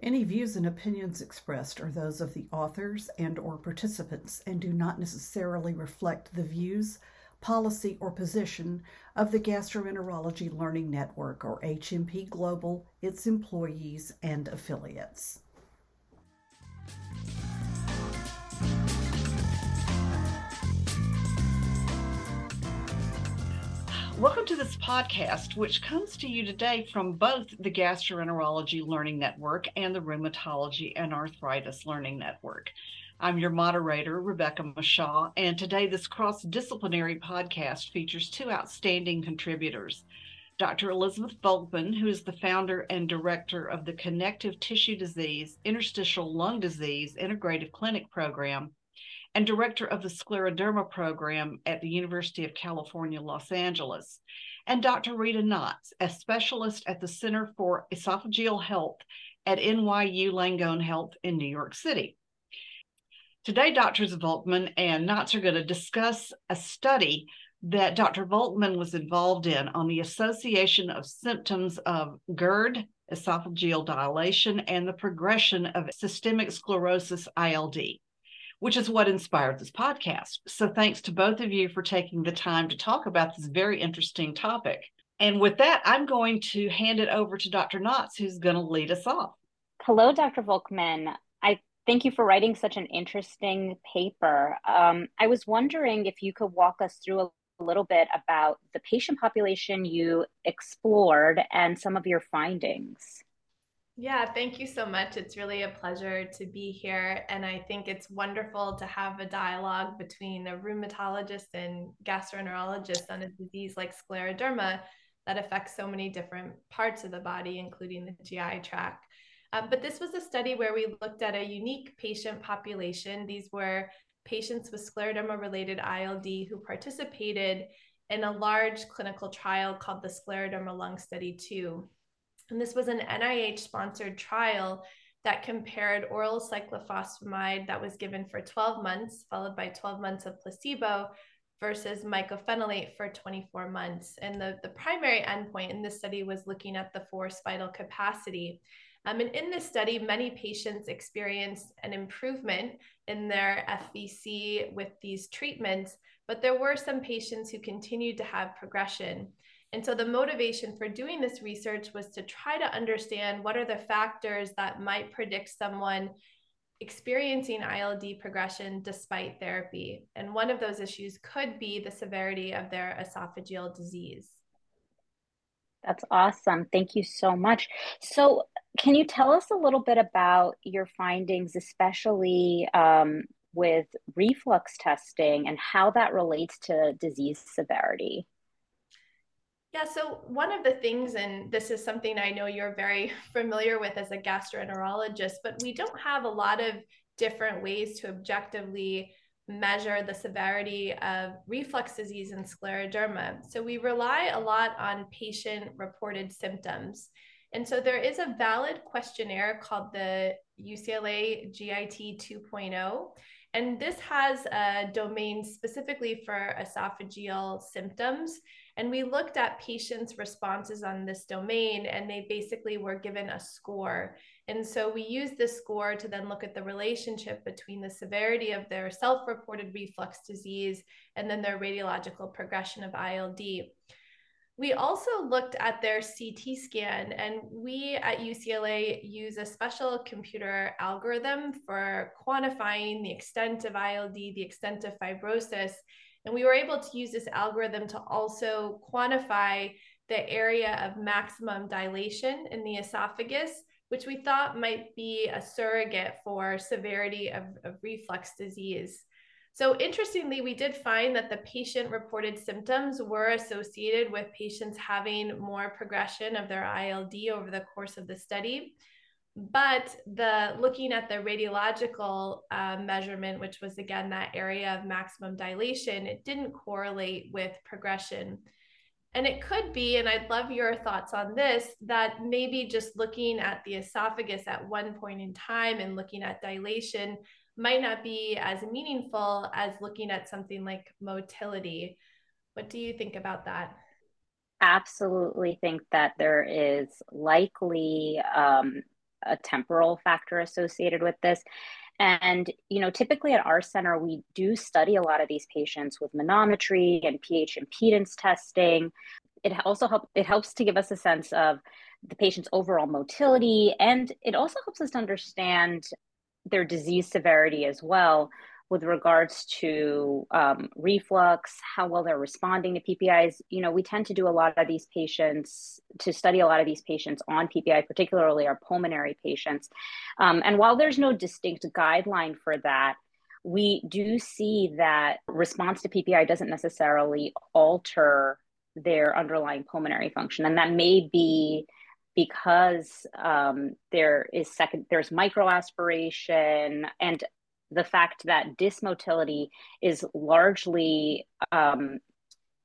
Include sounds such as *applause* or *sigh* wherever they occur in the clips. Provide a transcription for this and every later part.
Any views and opinions expressed are those of the authors and or participants and do not necessarily reflect the views, policy, or position of the Gastroenterology Learning Network or HMP Global, its employees, and affiliates. Welcome to this podcast, which comes to you today from both the Gastroenterology Learning Network and the Rheumatology and Arthritis Learning Network. I'm your moderator, Rebecca Mashaw, and today this cross disciplinary podcast features two outstanding contributors. Dr. Elizabeth Volkmann, who is the founder and director of the Connective Tissue Disease, Interstitial Lung Disease Integrative Clinic Program and director of the scleroderma program at the University of California, Los Angeles, and Dr. Rita Knotts, a specialist at the Center for Esophageal Health at NYU Langone Health in New York City. Today, Drs. Volkmann and Knotts are going to discuss a study that Dr. Volkmann was involved in on the association of symptoms of GERD, esophageal dilation, and the progression of systemic sclerosis ILD which is what inspired this podcast. So thanks to both of you for taking the time to talk about this very interesting topic. And with that, I'm going to hand it over to Dr. Knotts, who's going to lead us off. Hello, Dr. Volkmann. I thank you for writing such an interesting paper. Um, I was wondering if you could walk us through a little bit about the patient population you explored and some of your findings. Yeah, thank you so much. It's really a pleasure to be here. And I think it's wonderful to have a dialogue between a rheumatologist and gastroenterologist on a disease like scleroderma that affects so many different parts of the body, including the GI tract. Um, but this was a study where we looked at a unique patient population. These were patients with scleroderma related ILD who participated in a large clinical trial called the Scleroderma Lung Study 2. And this was an NIH sponsored trial that compared oral cyclophosphamide that was given for 12 months, followed by 12 months of placebo, versus mycophenolate for 24 months. And the, the primary endpoint in this study was looking at the forced vital capacity. Um, and in this study, many patients experienced an improvement in their FVC with these treatments, but there were some patients who continued to have progression. And so the motivation for doing this research was to try to understand what are the factors that might predict someone experiencing ILD progression despite therapy. And one of those issues could be the severity of their esophageal disease. That's awesome. Thank you so much. So, can you tell us a little bit about your findings, especially um, with reflux testing and how that relates to disease severity? Yeah, so one of the things, and this is something I know you're very *laughs* familiar with as a gastroenterologist, but we don't have a lot of different ways to objectively measure the severity of reflux disease and scleroderma. So we rely a lot on patient reported symptoms. And so there is a valid questionnaire called the UCLA GIT 2.0. And this has a domain specifically for esophageal symptoms. And we looked at patients' responses on this domain, and they basically were given a score. And so we used this score to then look at the relationship between the severity of their self reported reflux disease and then their radiological progression of ILD. We also looked at their CT scan, and we at UCLA use a special computer algorithm for quantifying the extent of ILD, the extent of fibrosis, and we were able to use this algorithm to also quantify the area of maximum dilation in the esophagus, which we thought might be a surrogate for severity of, of reflux disease. So, interestingly, we did find that the patient reported symptoms were associated with patients having more progression of their ILD over the course of the study. But the looking at the radiological uh, measurement which was again that area of maximum dilation it didn't correlate with progression. And it could be and i'd love your thoughts on this that maybe just looking at the esophagus at one point in time and looking at dilation might not be as meaningful as looking at something like motility what do you think about that absolutely think that there is likely um, a temporal factor associated with this. And, you know, typically at our center, we do study a lot of these patients with manometry and pH impedance testing. It also help, it helps to give us a sense of the patient's overall motility, and it also helps us to understand their disease severity as well with regards to um, reflux, how well they're responding to PPIs. You know, we tend to do a lot of these patients, to study a lot of these patients on PPI, particularly our pulmonary patients. Um, and while there's no distinct guideline for that, we do see that response to PPI doesn't necessarily alter their underlying pulmonary function. And that may be because um, there is second there's microaspiration and the fact that dysmotility is largely um,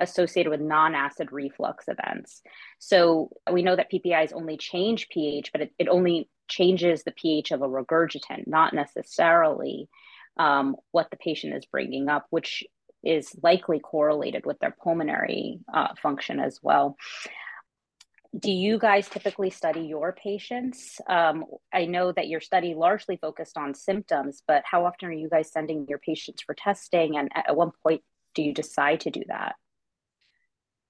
associated with non-acid reflux events. So we know that PPIs only change pH, but it, it only changes the pH of a regurgitant, not necessarily um, what the patient is bringing up, which is likely correlated with their pulmonary uh, function as well do you guys typically study your patients? Um, I know that your study largely focused on symptoms, but how often are you guys sending your patients for testing? And at what point do you decide to do that?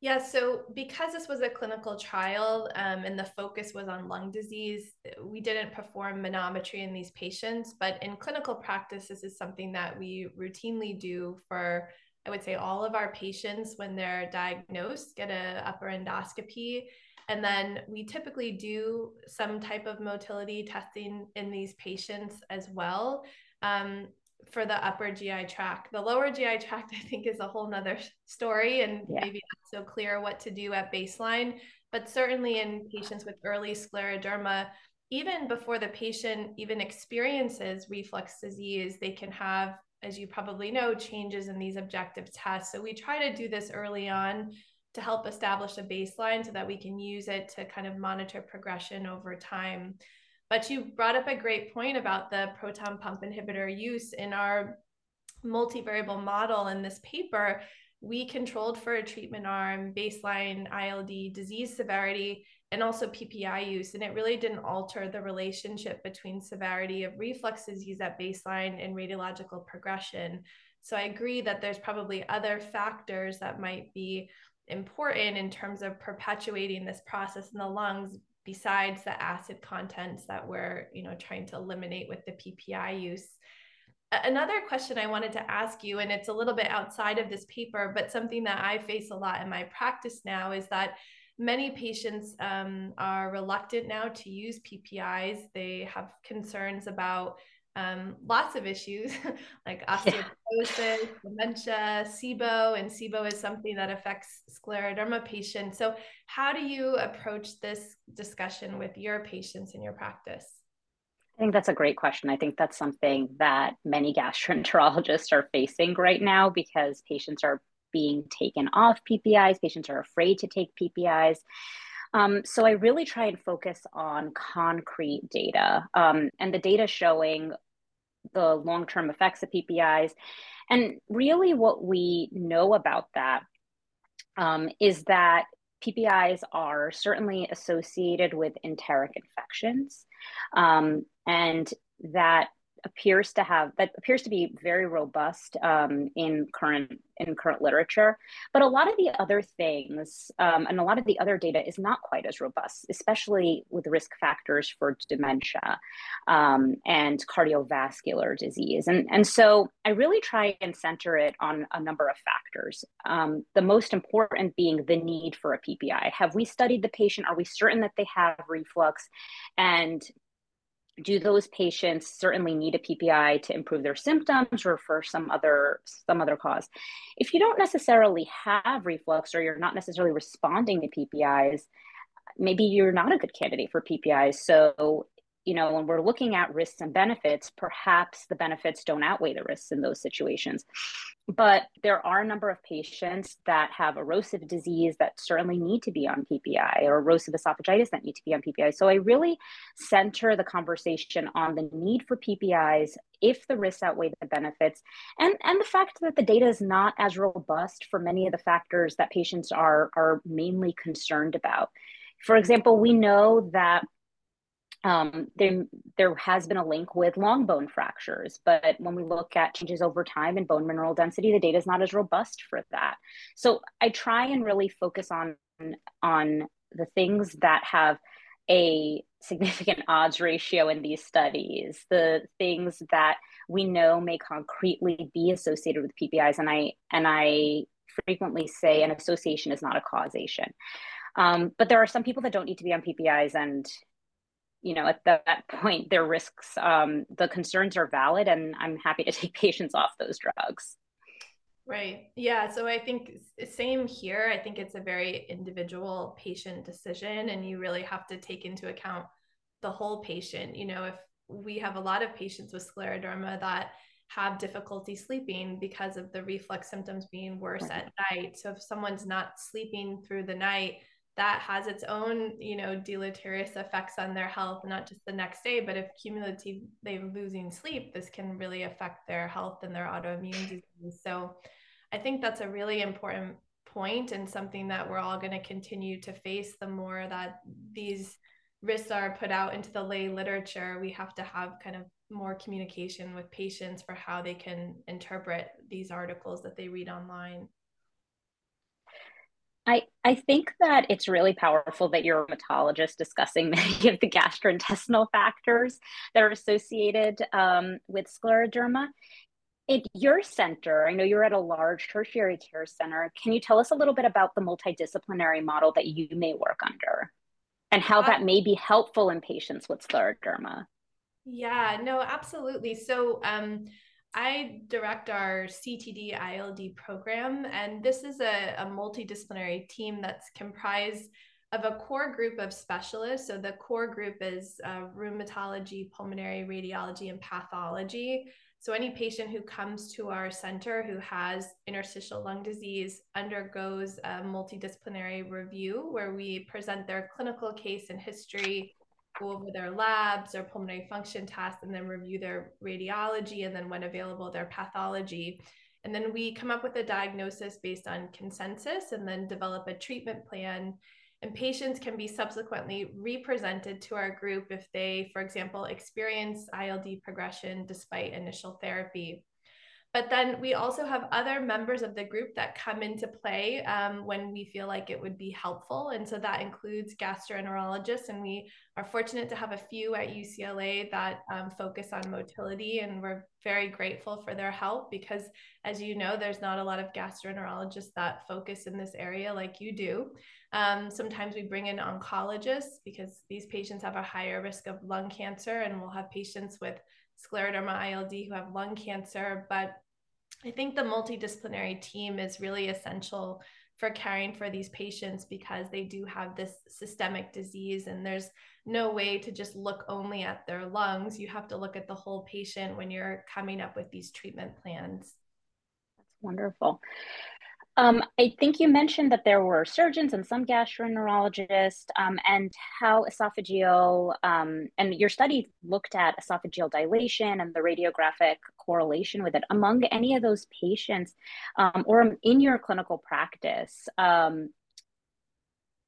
Yeah, so because this was a clinical trial um, and the focus was on lung disease, we didn't perform manometry in these patients. But in clinical practice, this is something that we routinely do for, I would say, all of our patients when they're diagnosed, get an upper endoscopy and then we typically do some type of motility testing in these patients as well um, for the upper GI tract. The lower GI tract, *laughs* I think, is a whole nother story and yeah. maybe not so clear what to do at baseline. But certainly in patients with early scleroderma, even before the patient even experiences reflux disease, they can have, as you probably know, changes in these objective tests. So we try to do this early on to help establish a baseline so that we can use it to kind of monitor progression over time. But you brought up a great point about the proton pump inhibitor use in our multivariable model in this paper. We controlled for a treatment arm, baseline ILD disease severity, and also PPI use. And it really didn't alter the relationship between severity of reflux disease at baseline and radiological progression. So I agree that there's probably other factors that might be important in terms of perpetuating this process in the lungs besides the acid contents that we're you know trying to eliminate with the PPI use. Another question I wanted to ask you, and it's a little bit outside of this paper, but something that I face a lot in my practice now is that many patients um, are reluctant now to use PPIs. They have concerns about um, lots of issues *laughs* like osteoporosis, yeah. dementia, SIBO, and SIBO is something that affects scleroderma patients. So, how do you approach this discussion with your patients in your practice? I think that's a great question. I think that's something that many *laughs* gastroenterologists are facing right now because patients are being taken off PPIs, patients are afraid to take PPIs. Um, so I really try and focus on concrete data um, and the data showing the long term effects of PPIs. And really, what we know about that um, is that PPIs are certainly associated with enteric infections, um, and that appears to have that appears to be very robust um, in current in current literature. But a lot of the other things um, and a lot of the other data is not quite as robust especially with risk factors for dementia um, and cardiovascular disease. And and so i really try and center it on a number of factors. Um, the most important being the need for a ppi have we studied the patient? Are we certain that they have reflux? And do those patients certainly need a PPI to improve their symptoms or for some other some other cause? If you don't necessarily have reflux or you're not necessarily responding to PPIs, maybe you're not a good candidate for PPIs. So you know, when we're looking at risks and benefits, perhaps the benefits don't outweigh the risks in those situations. But there are a number of patients that have erosive disease that certainly need to be on PPI or erosive esophagitis that need to be on PPI. So I really center the conversation on the need for PPIs if the risks outweigh the benefits and, and the fact that the data is not as robust for many of the factors that patients are, are mainly concerned about. For example, we know that um, there, there has been a link with long bone fractures, but when we look at changes over time in bone mineral density, the data is not as robust for that. So I try and really focus on on the things that have a significant odds ratio in these studies, the things that we know may concretely be associated with PPIs, and I and I frequently say an association is not a causation. Um, but there are some people that don't need to be on PPIs, and you know, at that point, their risks, um, the concerns are valid, and I'm happy to *laughs* take patients off those drugs. Right. Yeah. So I think same here. I think it's a very individual patient decision, and you really have to take into account the whole patient. You know, if we have a lot of patients with scleroderma that have difficulty sleeping because of the reflux symptoms being worse right. at night. So if someone's not sleeping through the night, that has its own, you know, deleterious effects on their health, not just the next day, but if cumulatively they're losing sleep, this can really affect their health and their autoimmune *sighs* disease. So I think that's a really important point and something that we're all going to continue to face the more that these risks are put out into the lay literature. We have to have kind of more communication with patients for how they can interpret these articles that they read online. I, I think that it's really powerful that you're a rheumatologist discussing *laughs* many of the gastrointestinal factors that are associated um, with scleroderma. At your center, I know you're at a large tertiary care center. Can you tell us a little bit about the multidisciplinary model that you may work under and how uh, that may be helpful in patients with scleroderma? Yeah, no, absolutely. So, um, I direct our CTD ILD program, and this is a, a multidisciplinary team that's comprised of a core group of specialists. So the core group is uh, rheumatology, pulmonary radiology, and pathology. So any patient who comes to our center who has interstitial lung disease undergoes a multidisciplinary review where we present their clinical case and history go over their labs, their pulmonary function tests, and then review their radiology, and then when available, their pathology. And then we come up with a diagnosis based on consensus and then develop a treatment plan. And patients can be subsequently represented to our group if they, for example, experience ILD progression despite initial therapy. But then we also have other members of the group that come into play um, when we feel like it would be helpful. And so that includes gastroenterologists. And we are fortunate to have a few at UCLA that um, focus on motility. And we're very grateful for their help because, as you know, there's not a lot of gastroenterologists that focus in this area like you do. Um, sometimes we bring in oncologists because these patients have a higher risk of lung cancer, and we'll have patients with scleroderma ILD who have lung cancer. But I think the multidisciplinary team is really essential for caring for these patients because they do have this systemic disease and there's no way to just look only at their lungs. You have to look at the whole patient when you're coming up with these treatment plans. That's wonderful. Um, I think you mentioned that there were surgeons and some gastroenterologists, um, and how esophageal, um, and your study looked at esophageal dilation and the radiographic correlation with it. Among any of those patients, um, or in your clinical practice, um,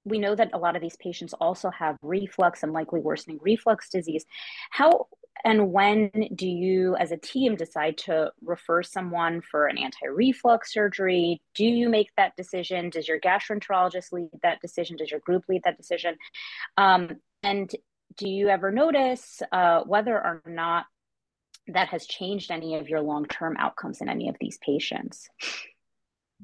we know that a lot of these patients also have reflux and likely worsening reflux disease. How and when do you, as a team, decide to refer someone for an anti reflux surgery? Do you make that decision? Does your gastroenterologist lead that decision? Does your group lead that decision? Um, and do you ever notice uh, whether or not that has changed any of your long term outcomes in any of these patients?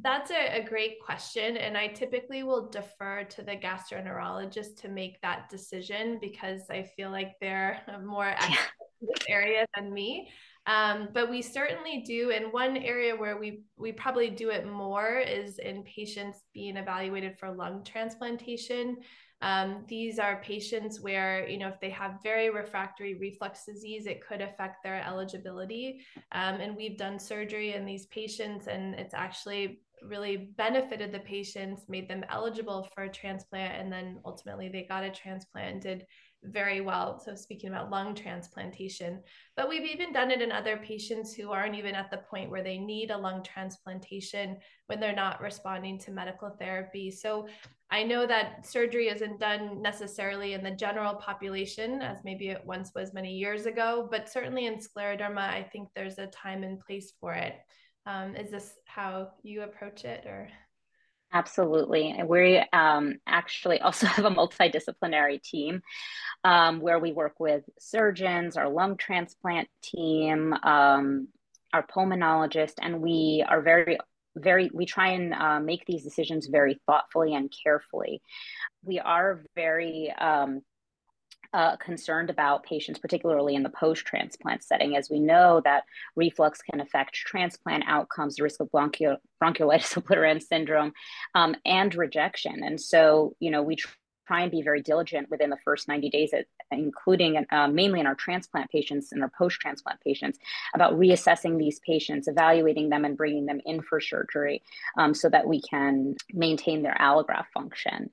That's a, a, great question. And I typically will defer to the gastroenterologist to make that decision because I feel like they're *laughs* more expert this area than me. Um, but we certainly do. And one area where we, we probably do it more is in patients being evaluated for lung transplantation. Um, these are patients where, you know, if they have very refractory reflux disease, it could affect their eligibility. Um, and we've done surgery in these patients, and it's actually really benefited the patients, made them eligible for a transplant, and then ultimately they got a transplant and did very well. So, speaking about lung transplantation, but we've even done it in other patients who aren't even at the point where they need a lung transplantation when they're not responding to medical therapy. So, I know that surgery isn't done necessarily in the general population as maybe it once was many years ago, but certainly in scleroderma, I think there's a time and place for it. Um, is this how you approach it or? Absolutely. And We um, actually also *laughs* have a multidisciplinary team um, where we work with surgeons, our lung transplant team, um, our pulmonologist, and we are very, very, we try and uh, make these decisions very thoughtfully and carefully. We are very um, uh, concerned about patients, particularly in the post transplant setting, as we know that reflux can affect transplant outcomes, the risk of bronchiolitis *laughs* obliterans syndrome, um, and rejection. And so, you know, we try and be very diligent within the first 90 days, including uh, mainly in our transplant patients and our post transplant patients, about reassessing these patients, evaluating them, and bringing them in for surgery um, so that we can maintain their allograft function.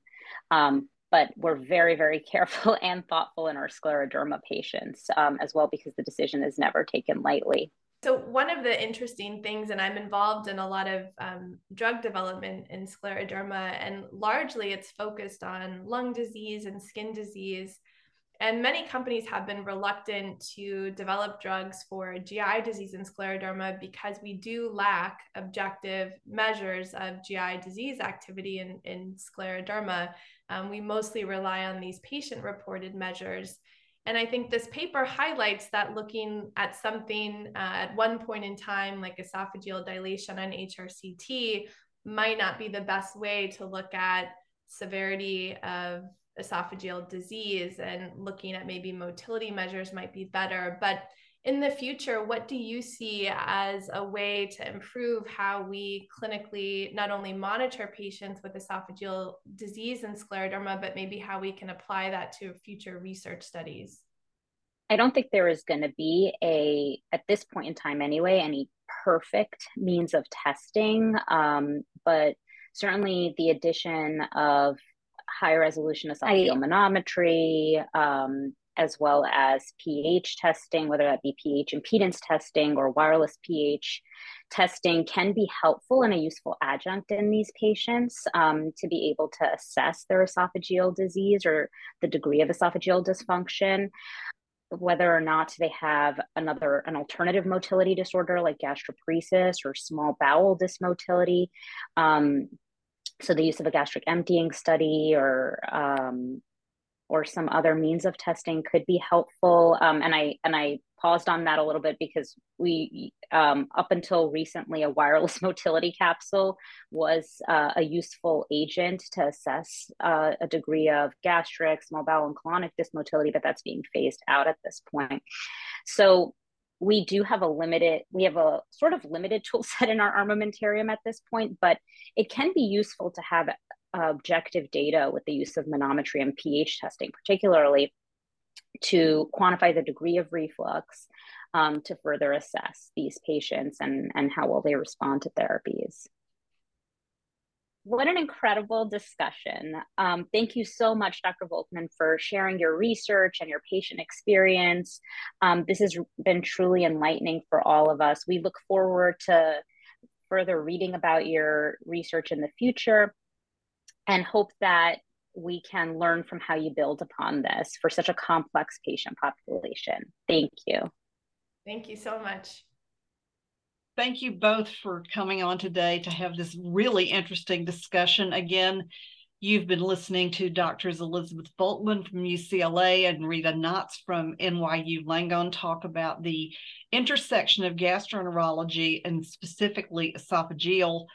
Um, but we're very, very careful *laughs* and thoughtful in our scleroderma patients um, as well because the decision is never taken lightly. So, one of the interesting things, and I'm involved in a lot of um, drug development in scleroderma, and largely it's focused on lung disease and skin disease. And many companies have been reluctant to develop drugs for GI disease and scleroderma because we do lack objective measures of GI disease activity in, in scleroderma. Um, we mostly rely on these patient reported measures. And I think this paper highlights that looking at something uh, at one point in time, like esophageal dilation on HRCT, might not be the best way to look at severity of esophageal disease and looking at maybe motility measures might be better. But in the future, what do you see as a way to improve how we clinically not only monitor patients with esophageal disease and scleroderma, but maybe how we can apply that to future research studies? I don't think there is going to be a, at this point in time anyway, any perfect means of testing. Um, but certainly the addition of high resolution esophageal manometry, um, as well as pH testing, whether that be pH impedance testing or wireless pH testing, can be helpful and a useful adjunct in these patients um, to be able to assess their esophageal disease or the degree of esophageal dysfunction. Whether or not they have another an alternative motility disorder like gastroparesis or small bowel dysmotility, um, so the use of a gastric emptying study or um, or some other means of testing could be helpful. Um, and I and I paused on that a little bit because we um, up until recently a wireless *laughs* motility capsule was uh, a useful agent to assess uh, a degree of gastric, small bowel, and colonic dysmotility, but that's being phased out at this point. So we do have a limited we have a sort of limited *laughs* tool set in our armamentarium at this point but it can be useful to have objective data with the use of manometry and pH testing, particularly to quantify the degree of reflux um, to further assess these patients and, and how well they respond to therapies. What an incredible discussion. Um, thank you so much, Dr. Volkmann, for sharing your research and your patient experience. Um, this has been truly enlightening for all of us. We look forward to further reading about your research in the future and hope that we can learn from how you build upon this for such a complex patient population. Thank you. Thank you so much. Thank you both for coming on today to have this really interesting discussion. Again, you've been listening to Doctors Elizabeth Volkmann from UCLA and Rita Knotts from NYU Langone talk about the intersection of gastroenterology and specifically esophageal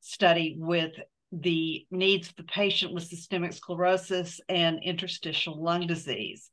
study with the needs of the patient with systemic sclerosis and interstitial lung disease.